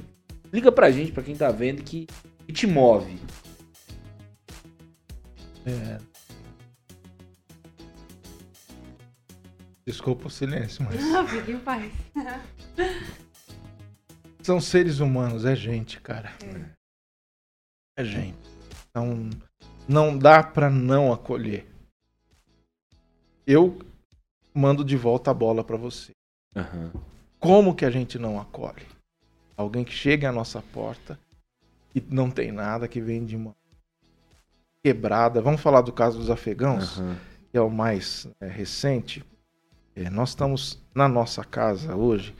Liga pra gente, pra quem tá vendo que, que te move. Desculpa o silêncio, mas Não, fique em paz. são seres humanos, é gente, cara. É gente. Então, não dá para não acolher. Eu mando de volta a bola para você. Aham. Como que a gente não acolhe? Alguém que chega à nossa porta e não tem nada, que vem de uma quebrada. Vamos falar do caso dos afegãos, Aham. que é o mais é, recente. É, nós estamos na nossa casa hoje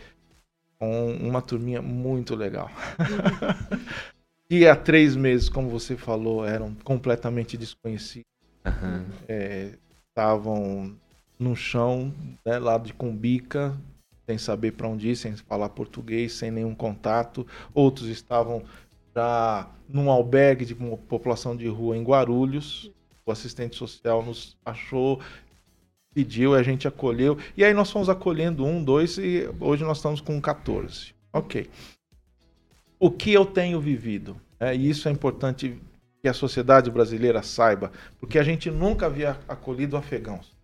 com uma turminha muito legal. e há três meses, como você falou, eram completamente desconhecidos. Aham. É, estavam no chão, né, lá de Cumbica, sem saber para onde ir, sem falar português, sem nenhum contato. Outros estavam já num albergue de uma população de rua em Guarulhos. O assistente social nos achou, pediu, a gente acolheu. E aí nós fomos acolhendo um, dois e hoje nós estamos com 14. Ok. O que eu tenho vivido? É, e isso é importante que a sociedade brasileira saiba, porque a gente nunca havia acolhido afegãos.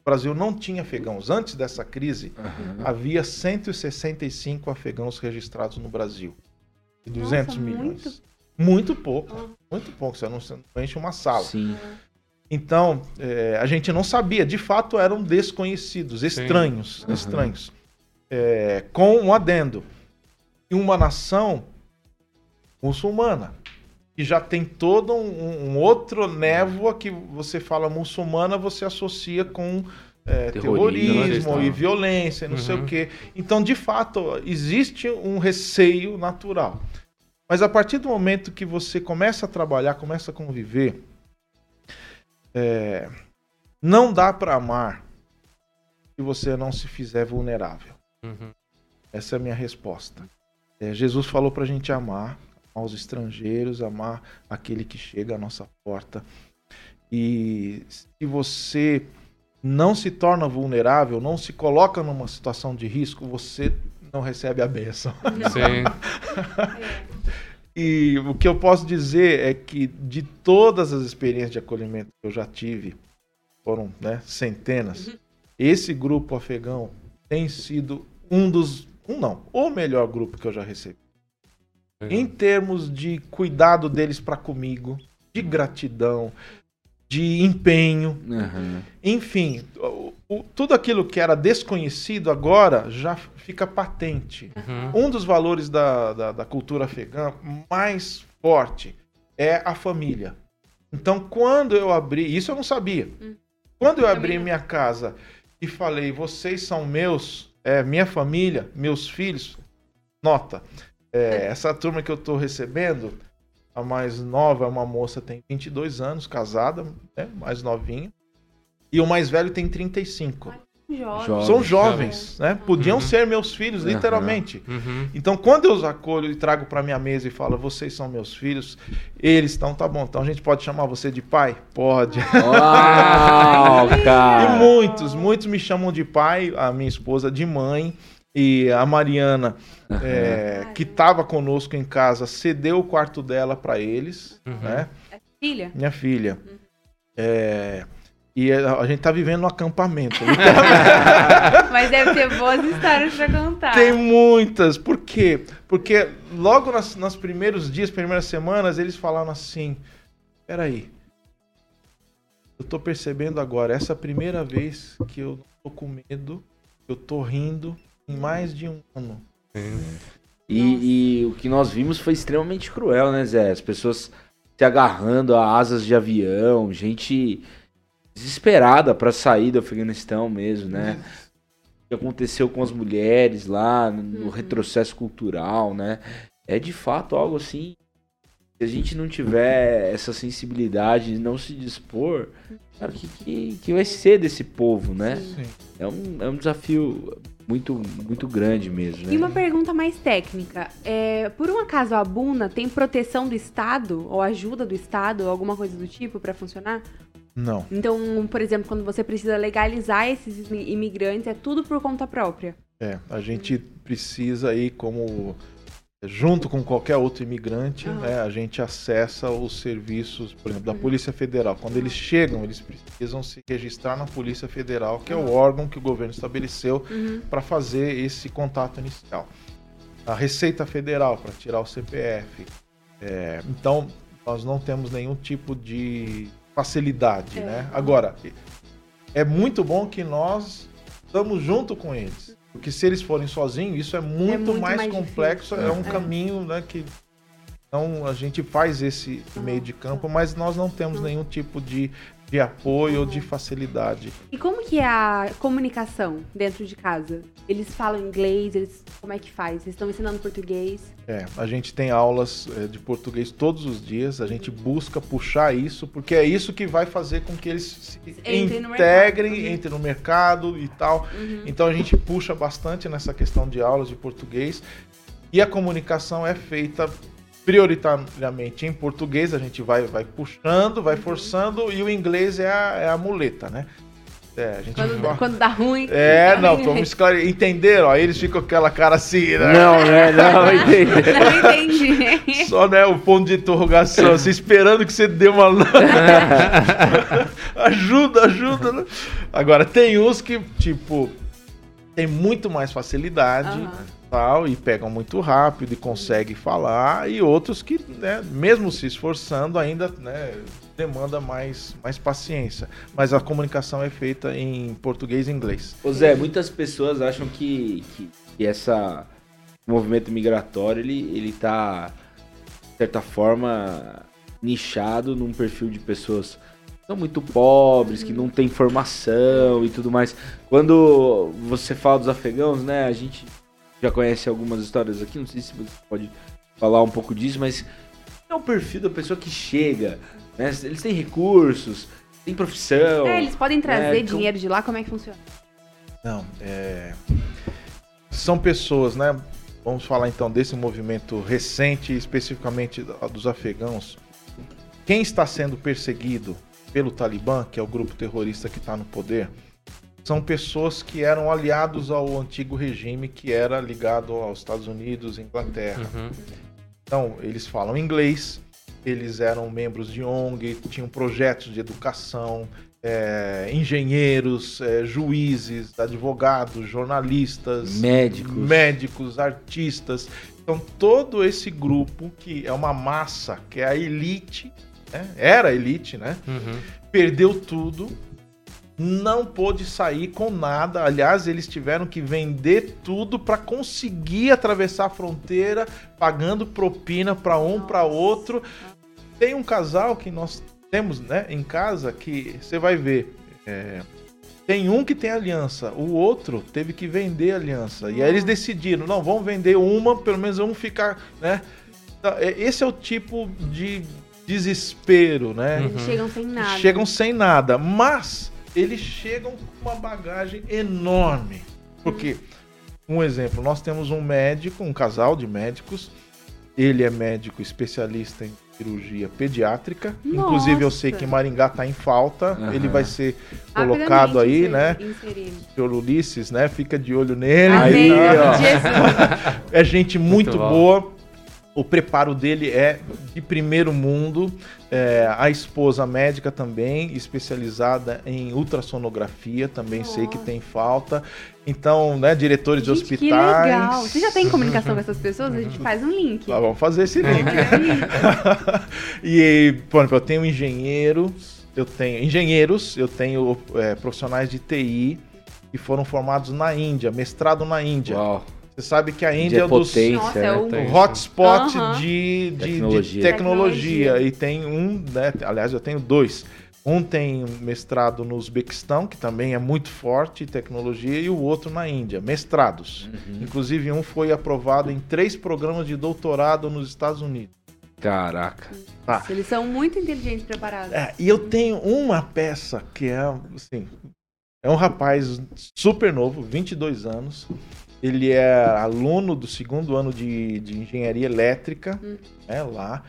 O Brasil não tinha afegãos. Antes dessa crise, Aham. havia 165 afegãos registrados no Brasil. E 200 Nossa, milhões. Muito pouco. Muito pouco. Você não, você não enche uma sala. Sim. Então, é, a gente não sabia. De fato, eram desconhecidos, estranhos. Uhum. Estranhos. É, com um adendo. E uma nação muçulmana. Que já tem todo um, um outro névoa que você fala muçulmana, você associa com é, Terrorismo, terrorismo e violência, não sei Uhum. o quê. Então, de fato, existe um receio natural. Mas a partir do momento que você começa a trabalhar, começa a conviver, é, não dá para amar se você não se fizer vulnerável. Uhum. Essa é a minha resposta. É, Jesus falou para a gente amar aos estrangeiros, amar aquele que chega à nossa porta. E se você não se torna vulnerável, não se coloca numa situação de risco, você não recebe a bênção. Sim. E o que eu posso dizer é que de todas as experiências de acolhimento que eu já tive, foram né, centenas, esse grupo afegão tem sido um dos, um não, o melhor grupo que eu já recebi. Em termos de cuidado deles para comigo, de gratidão, de empenho, Aham. enfim, o- tudo aquilo que era desconhecido agora já fica patente. Uhum. Um dos valores da, da, da cultura afegã mais forte é a família. Então, quando eu abri, isso eu não sabia. Quando eu abri minha casa e falei, vocês são meus, é, minha família, meus filhos, nota, é, essa turma que eu tô recebendo, a mais nova é uma moça, tem 22 anos, casada, né, mais novinha, e o mais velho tem 35. Jovem. Jovem. São jovens, né? Podiam Uhum. ser meus filhos, literalmente. Uhum. Então, quando eu os acolho e trago para minha mesa e falo, vocês são meus filhos, eles estão, tá bom. Então a gente pode chamar você de pai? Pode. Uau, E cara. muitos, muitos me chamam de pai, a minha esposa de mãe. E a Mariana, é, que estava conosco em casa, cedeu o quarto dela para eles, Uhum. né? Filha? Minha filha. É, e a, a gente tá vivendo um acampamento. Mas deve ter boas histórias pra contar. Tem muitas. Por quê? Porque logo nas, nos primeiros dias, primeiras semanas, eles falaram assim: peraí. Eu tô percebendo agora, essa é a primeira vez que eu tô com medo, eu tô rindo em mais de um ano. E, e o que nós vimos foi extremamente cruel, né, Zé? As pessoas se agarrando a asas de avião, gente desesperada pra sair do Afeganistão mesmo, né? O que aconteceu com as mulheres lá, no retrocesso cultural, né? É de fato algo assim. Se a gente não tiver essa sensibilidade, não se dispor, cara, o que, que, que vai ser desse povo, né? Sim. É um, é um desafio muito, muito grande mesmo, E né? uma pergunta mais técnica. É, por um acaso a Buna tem proteção do Estado ou ajuda do Estado, alguma coisa do tipo pra funcionar? Não. Então, por exemplo, quando você precisa legalizar esses imi- imigrantes, é tudo por conta própria. É, a gente precisa aí como junto com qualquer outro imigrante, Aham. né, a gente acessa os serviços, por exemplo, da Uhum. Polícia Federal. Quando eles chegam, eles precisam se registrar na Polícia Federal, que é o órgão que o governo estabeleceu Uhum. para fazer esse contato inicial. A Receita Federal para tirar o CPF. É, então, nós não temos nenhum tipo de facilidade, é. né? Agora, é muito bom que nós estamos junto com eles. Porque se eles forem sozinhos, isso é muito, é muito mais, mais, complexo, difícil. é um é. caminho né, que então a gente faz esse meio de campo, mas nós não temos nenhum tipo de, de apoio ou de facilidade. E como que é a comunicação dentro de casa? Eles falam inglês, eles como é que faz? Eles estão ensinando português? É, a gente tem aulas é, de português todos os dias, a gente busca puxar isso, porque é isso que vai fazer com que eles se Entre integrem, entrem no mercado e tal. Uhum. Então a gente puxa bastante nessa questão de aulas de português. E a comunicação é feita prioritariamente em português, a gente vai, vai puxando, vai forçando, e o inglês é a, é a muleta, né? É, a gente quando, fala... quando dá ruim. É, não, vamos esclarecer. Entenderam? Aí eles ficam com aquela cara assim, né? Não, né? Não, entendi. Não entendi. Só, né, o ponto de interrogação, assim, esperando que você dê uma. ajuda, ajuda, né? Agora, tem uns que, tipo, tem muito mais facilidade. Uhum tal, e pegam muito rápido e conseguem falar, e outros que, né, mesmo se esforçando, ainda né, demanda mais, mais paciência. Mas a comunicação é feita em português e inglês. Ô Zé, muitas pessoas acham que, que, que essa movimento migratório ele, ele tá, de certa forma, nichado num perfil de pessoas são muito pobres, que não tem formação e tudo mais. Quando você fala dos afegãos, né, a gente já conhece algumas histórias aqui, não sei se você pode falar um pouco disso, mas é o perfil da pessoa que chega, né? Eles têm recursos, têm profissão. É, eles podem trazer né? dinheiro de lá, como é que funciona? Não, é... São pessoas, né? Vamos falar então desse movimento recente, especificamente dos afegãos. Quem está sendo perseguido pelo Talibã, que é o grupo terrorista que está no poder, são pessoas que eram aliados ao antigo regime que era ligado aos Estados Unidos e Inglaterra. Uhum. Então, eles falam inglês, eles eram membros de ONG, tinham projetos de educação, é, engenheiros, é, juízes, advogados, jornalistas, médicos. médicos, artistas. Então, todo esse grupo, que é uma massa, que é a elite, né? era a elite, né? Uhum. Perdeu tudo não pôde sair com nada. Aliás, eles tiveram que vender tudo para conseguir atravessar a fronteira, pagando propina para um para outro. Tem um casal que nós temos, né, em casa que você vai ver. É, tem um que tem aliança, o outro teve que vender aliança. E aí eles decidiram, não, vamos vender uma, pelo menos um ficar, né? Então, é, esse é o tipo de desespero, né? Uhum. Chegam sem nada. Chegam sem nada, mas eles chegam com uma bagagem enorme. Porque, um exemplo, nós temos um médico, um casal de médicos, ele é médico especialista em cirurgia pediátrica. Nossa. Inclusive, eu sei que Maringá está em falta. Uhum. Ele vai ser colocado aí, né? Senhor Ulisses, né? Fica de olho nele. Aí, ó. é gente muito, muito boa. O preparo dele é de primeiro mundo. É, a esposa médica também, especializada em ultrassonografia, também Nossa. sei que tem falta. Então, né, diretores gente, de hospitais. Que legal. Você já tem comunicação com essas pessoas? A gente faz um link. Vamos fazer esse link. e, por exemplo, eu tenho engenheiros, eu tenho engenheiros, eu tenho é, profissionais de TI que foram formados na Índia, mestrado na Índia. Uau. Você sabe que a Índia é um dos Nossa, é né? hotspot uhum. de, de, tecnologia. de tecnologia. tecnologia. E tem um, né? Aliás, eu tenho dois. Um tem mestrado no Uzbequistão, que também é muito forte em tecnologia, e o outro na Índia, mestrados. Uhum. Inclusive, um foi aprovado em três programas de doutorado nos Estados Unidos. Caraca. Tá. Eles são muito inteligentes e preparados. É, e eu tenho uma peça que é, assim, é um rapaz super novo, 22 anos, ele é aluno do segundo ano de, de engenharia elétrica, hum. né, lá.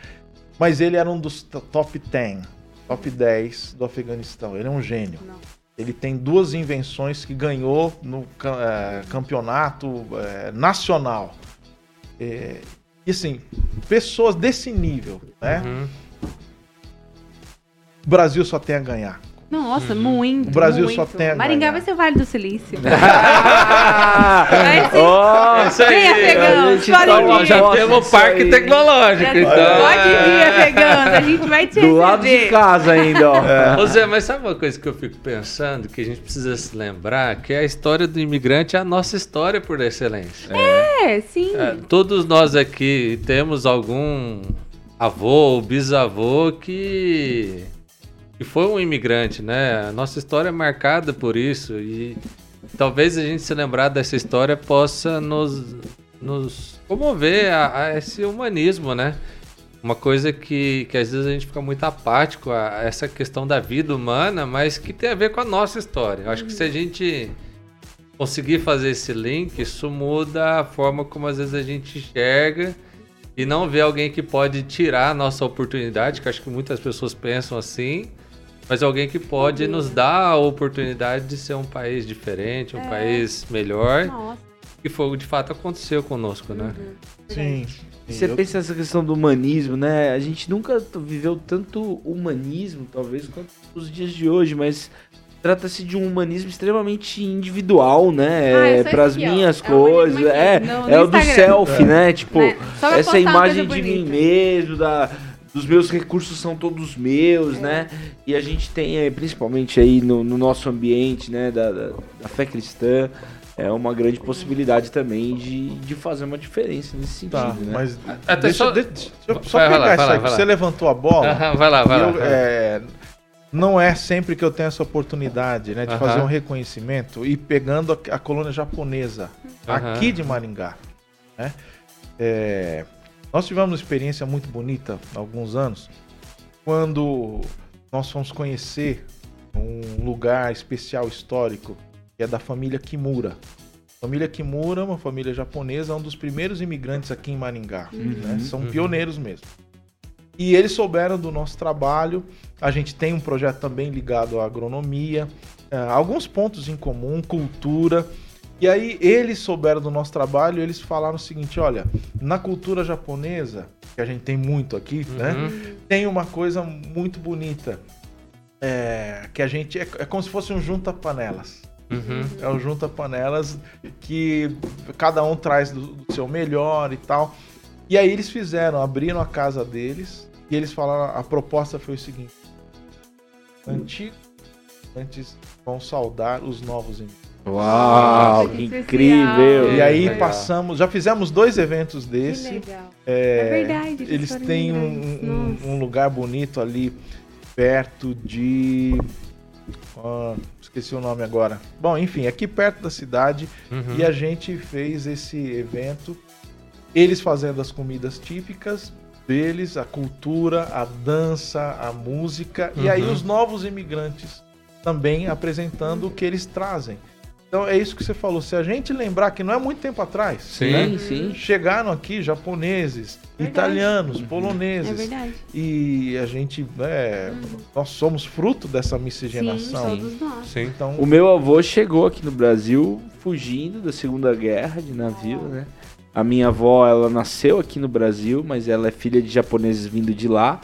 Mas ele era um dos top 10, top 10 do Afeganistão. Ele é um gênio. Não. Ele tem duas invenções que ganhou no é, campeonato é, nacional. É, e assim, pessoas desse nível, né? Uhum. O Brasil só tem a ganhar. Nossa, muito. O Brasil muito. só tem a Maringá vai ser o Vale do Silício. Ah, Vai ser. Ó, Isso aí. Vem, afegão, a gente escolhe tá. Já temos isso parque aí. tecnológico, então. Pode vir, afegãos. A gente vai te do lado de receber. casa ainda, ó. Ô Zé, mas sabe uma coisa que eu fico pensando que a gente precisa se lembrar? Que a história do imigrante é a nossa história por excelência. É, sim. É, todos nós aqui temos algum avô ou bisavô que, que foi um imigrante, né? A nossa história é marcada por isso e talvez a gente se lembrar dessa história possa nos, nos comover a, a esse humanismo, né? Uma coisa que, que às vezes a gente fica muito apático a essa questão da vida humana, mas que tem a ver com a nossa história. Eu acho que se a gente conseguir fazer esse link, isso muda a forma como às vezes a gente enxerga e não vê alguém que pode tirar a nossa oportunidade, que acho que muitas pessoas pensam assim, mas alguém que pode nos dar a oportunidade de ser um país diferente, um É. país melhor, Nossa. que foi o que de fato aconteceu conosco, né? Sim. Você Eu- pensa nessa questão do humanismo, né? A gente nunca viveu tanto humanismo, talvez, quanto os dias de hoje, mas trata-se de um humanismo extremamente individual, Ah, né? eu É, aqui, ó. minhas É coisas. aqui, É, no- no é o do selfie, né? Tipo, Né? Só vai essa imagem de mim mesmo, da, dos meus recursos são todos meus, É. né? E a gente tem, eh, principalmente aí no, no nosso ambiente, né, da, da, da fé cristã, é uma grande possibilidade também de, de fazer uma diferença nesse sentido, Tá, né? mas Até deixa, só- deixa, deixa eu só pegar lá, isso vai lá, que você lá. levantou a bola. Vai lá, vai lá. Eu, é, não é sempre que eu tenho essa oportunidade né, de fazer um reconhecimento e pegando a, a colônia japonesa aqui de Maringá. né? É, nós tivemos uma experiência muito bonita há alguns anos quando nós fomos conhecer um lugar especial histórico que é da família Kimura. A família Kimura, uma família japonesa, é um dos primeiros imigrantes aqui em Maringá. né? São uhum. pioneiros mesmo. E eles souberam do nosso trabalho. A gente tem um projeto também ligado à agronomia, eh, alguns pontos em comum, cultura. E aí eles souberam do nosso trabalho e eles falaram o seguinte: olha, na cultura japonesa, que a gente tem muito aqui, né? Uhum. Tem uma coisa muito bonita. é, que a gente. É, é como se fosse um junta-panelas. Uhum. É o junta-panelas que cada um traz do, do seu melhor e tal. E aí eles fizeram, abriram a casa deles e eles falaram, a proposta foi o seguinte: antigos antes vão saudar os novos inimigos. Uau, Que que incrível! E aí legal. passamos, já fizemos dois eventos Que desse. legal. É, É verdade, eles têm um, um- um lugar bonito ali perto de. ah, esqueci o nome agora. Bom, enfim, aqui perto da cidade. Uhum. E a gente fez esse evento. Eles fazendo as comidas típicas deles, a cultura, a dança, a música. E aí Uhum. os novos imigrantes também apresentando o que eles trazem. Então é isso que você falou. Se a gente lembrar que não é muito tempo atrás, Sim. né? sim. chegaram aqui japoneses, Verdade. italianos, É poloneses. verdade. e a gente, é, nós somos fruto dessa Sim, miscigenação. todos nós. Sim. Então, O meu avô chegou aqui no Brasil fugindo da Segunda Guerra de navio, né? A minha avó, ela nasceu aqui no Brasil, mas ela é filha de japoneses vindo de lá.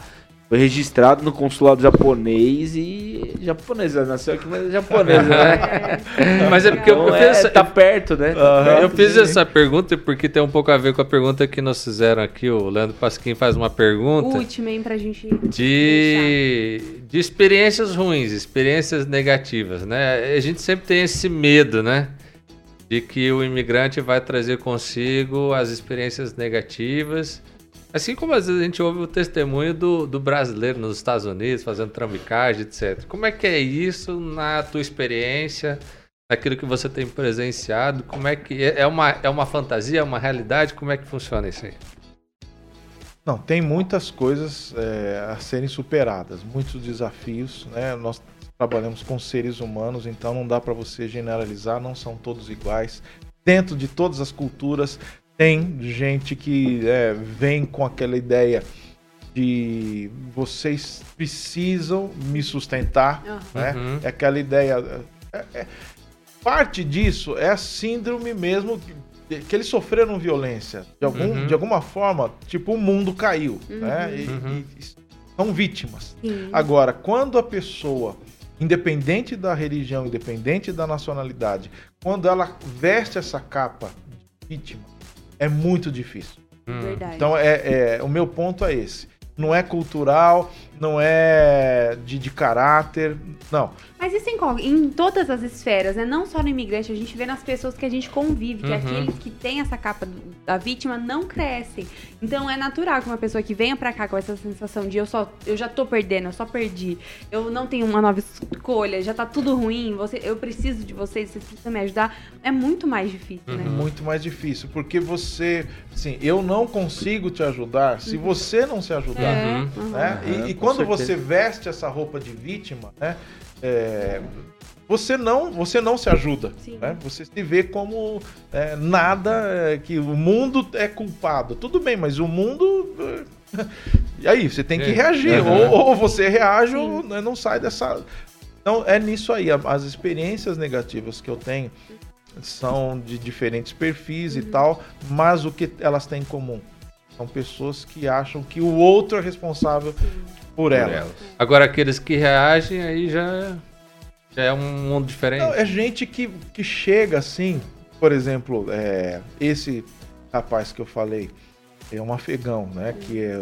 Foi registrado no consulado japonês e japonesa, nasceu aqui, mas é japonesa, né? Mas é porque eu, eu Então, fiz é, essa- tá perto, né? Tá perto Eu fiz essa pergunta porque tem um pouco a ver com a pergunta que nós fizeram aqui. O Leandro Pasquim faz uma pergunta Última, hein, pra gente. de, de experiências ruins, experiências negativas, né? A gente sempre tem esse medo, né? De que o imigrante vai trazer consigo as experiências negativas. Assim como às vezes a gente ouve o testemunho do, do brasileiro nos Estados Unidos, fazendo trambicagem, etc. Como é que é isso na tua experiência, naquilo que você tem presenciado? Como é que é é uma, é uma fantasia, é uma realidade? Como é que funciona isso aí? Não, tem muitas coisas é, a serem superadas, muitos desafios, né? Nós trabalhamos com seres humanos, então não dá para você generalizar, não são todos iguais. Dentro de todas as culturas tem gente que é, vem com aquela ideia de vocês precisam me sustentar, né? Uhum. É aquela ideia. é- é- parte disso é a síndrome mesmo que, que eles sofreram violência. De, algum, Uhum. de alguma forma, tipo, o mundo caiu. Né? E, Uhum. e são vítimas. Agora, quando a pessoa independente da religião, independente da nacionalidade, quando ela veste essa capa de vítima, é muito difícil. Hum. Verdade. Então, é, é, o meu ponto é esse. Não é cultural, não é de, de caráter, não. Mas isso em, em todas as esferas, né? Não só no imigrante, a gente vê nas pessoas que a gente convive, que uhum. aqueles que têm essa capa da vítima não crescem. Então é natural que uma pessoa que venha para cá com essa sensação de eu só eu já tô perdendo, eu só perdi, eu não tenho uma nova escolha, já tá tudo ruim, você, eu preciso de vocês, vocês precisam me ajudar, é muito mais difícil, né? uhum. né? Muito mais difícil, porque você, assim, eu não consigo te ajudar se uhum. você não se ajudar. É. Né? E, e quando certeza. você veste essa roupa de vítima, né? é, você não você não se ajuda né? você se vê como é, nada é, que o mundo é culpado tudo bem mas o mundo é, e aí você tem que é. reagir uhum. ou, ou, você reage Sim. ou né, não sai dessa então é nisso aí as experiências negativas que eu tenho são de diferentes perfis uhum. e tal mas o que elas têm em comum são pessoas que acham que o outro é responsável Sim por ela. Agora, aqueles que reagem, aí já, já é um mundo diferente. Não, é gente que, que chega assim, por exemplo, é, esse rapaz que eu falei, é um afegão, né? Que é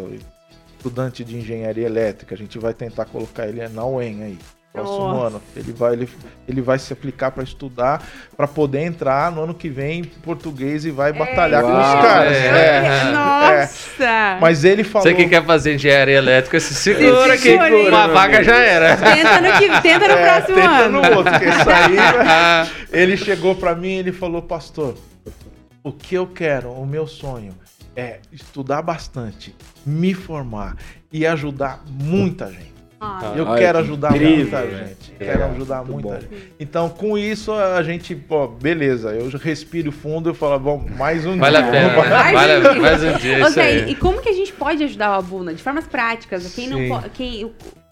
estudante de engenharia elétrica. A gente vai tentar colocar ele na UEM aí próximo Nossa. ano. Ele vai, ele, ele vai se aplicar para estudar, para poder entrar no ano que vem em português e vai batalhar com os caras. É. É. é. Nossa! É. Mas ele falou. Você que quer fazer engenharia elétrica, se segura que uma vaga já era. Tenta no, que, tenta no é, próximo tenta ano. no outro, que aí, né? Ele chegou para mim e ele falou, pastor, o que eu quero, o meu sonho é estudar bastante, me formar e ajudar muita gente. Ah, eu quero ajudar muita gente. É, quero ajudar muita bom. gente. Então, com isso, a gente, pô, beleza, eu respiro fundo e falo, bom, mais um vale dia. A pena, né? vale a pena. Mais um dia. Okay, e como que a gente pode ajudar o Abuna? De formas práticas. Quem não pode. Quem,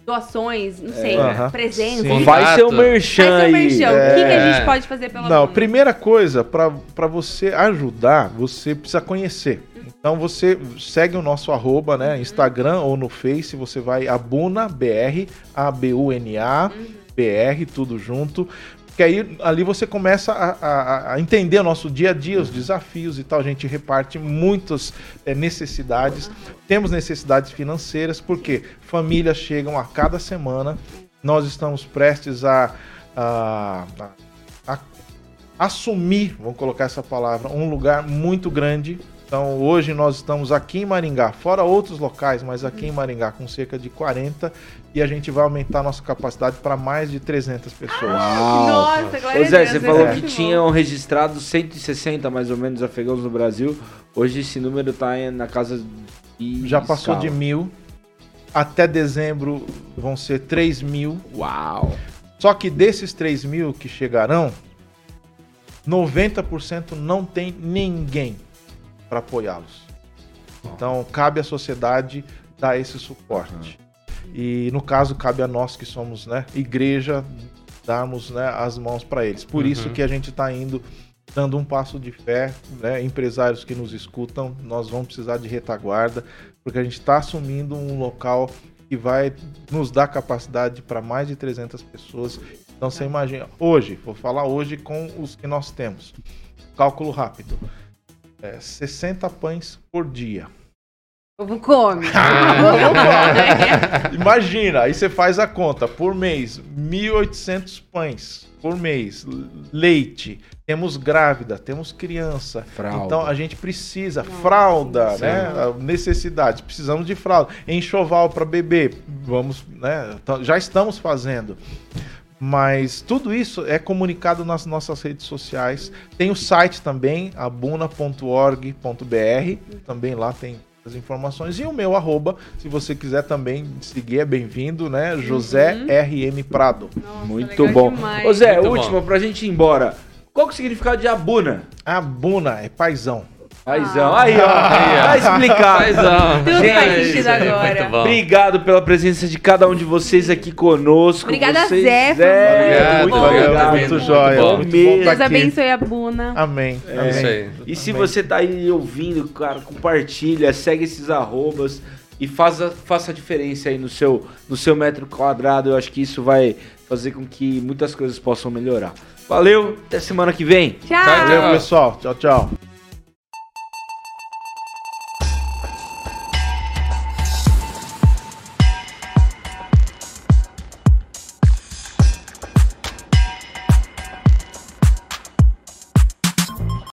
doações, não sei, uh presença. Vai ser o merchan Vai ser o merchan. É... O que, que, a gente pode fazer pelo Não, primeira coisa, para você ajudar, você precisa conhecer. Então você segue o nosso arroba, né? Instagram ou no Face, você vai Abuna BR, A-B-U-N-A, BR, tudo junto. Que aí ali você começa a, a, a, entender o nosso dia a dia, os desafios e tal. A gente reparte muitas é, necessidades. Temos necessidades financeiras, porque famílias chegam a cada semana. Nós estamos prestes a, a, a assumir, vamos colocar essa palavra, um lugar muito grande então hoje nós estamos aqui em Maringá, fora outros locais, mas aqui em Maringá com cerca de 40 e a gente vai aumentar a nossa capacidade para mais de 300 pessoas. Uau. Nossa, glória Ô Zé, você falou é. que tinham registrado 160 mais ou menos afegãos no Brasil. Hoje esse número está na casa de... Já passou escala. de mil. Até dezembro vão ser 3 mil. Uau! Só que desses 3 mil que chegarão, 90% não tem ninguém para apoiá-los. Então, cabe à sociedade dar esse suporte. E no caso, cabe a nós que somos né, igreja darmos né, as mãos para eles. Por uhum. isso que a gente está indo dando um passo de fé, né, empresários que nos escutam, nós vamos precisar de retaguarda, porque a gente está assumindo um local que vai nos dar capacidade para mais de 300 pessoas. Então você imagina, hoje, vou falar hoje com os que nós temos. Cálculo rápido é, 60 pães por dia. Ovo come. Imagina, aí você faz a conta. Por mês, 1.800 pães por mês. Leite. Temos grávida, temos criança. Fralda. Então a gente precisa. Nossa, fralda, sim. né? Necessidade. Precisamos de fralda. Enxoval para bebê. Vamos, né? Já estamos fazendo. Mas tudo isso é comunicado nas nossas redes sociais. Tem o site também, abuna.org.br. Também lá tem as informações. E o meu arroba, se você quiser também seguir, é bem-vindo, né? Uhum. José RM Prado. Nossa, Muito bom. Demais. Ô Zé, Muito última, bom. pra gente ir embora. Qual que é o significado de Abuna? Abuna é paizão. Paizão. Ah. Aí, ó. Tá explicado. Paizão. Tudo Gente, faz sentido agora. Obrigado pela presença de cada um de vocês aqui conosco. Obrigada, vocês, Zé. Zé. Muito, muito obrigado. Muito jóia. Muito bom Deus abençoe a Buna. Amém. É. Amém. E se Amém. você tá aí ouvindo, cara, compartilha, segue esses arrobas. e faça, faça a diferença aí no seu, no seu metro quadrado. Eu acho que isso vai fazer com que muitas coisas possam melhorar. Valeu, até semana que vem. Tchau. Valeu, pessoal. Tchau, tchau.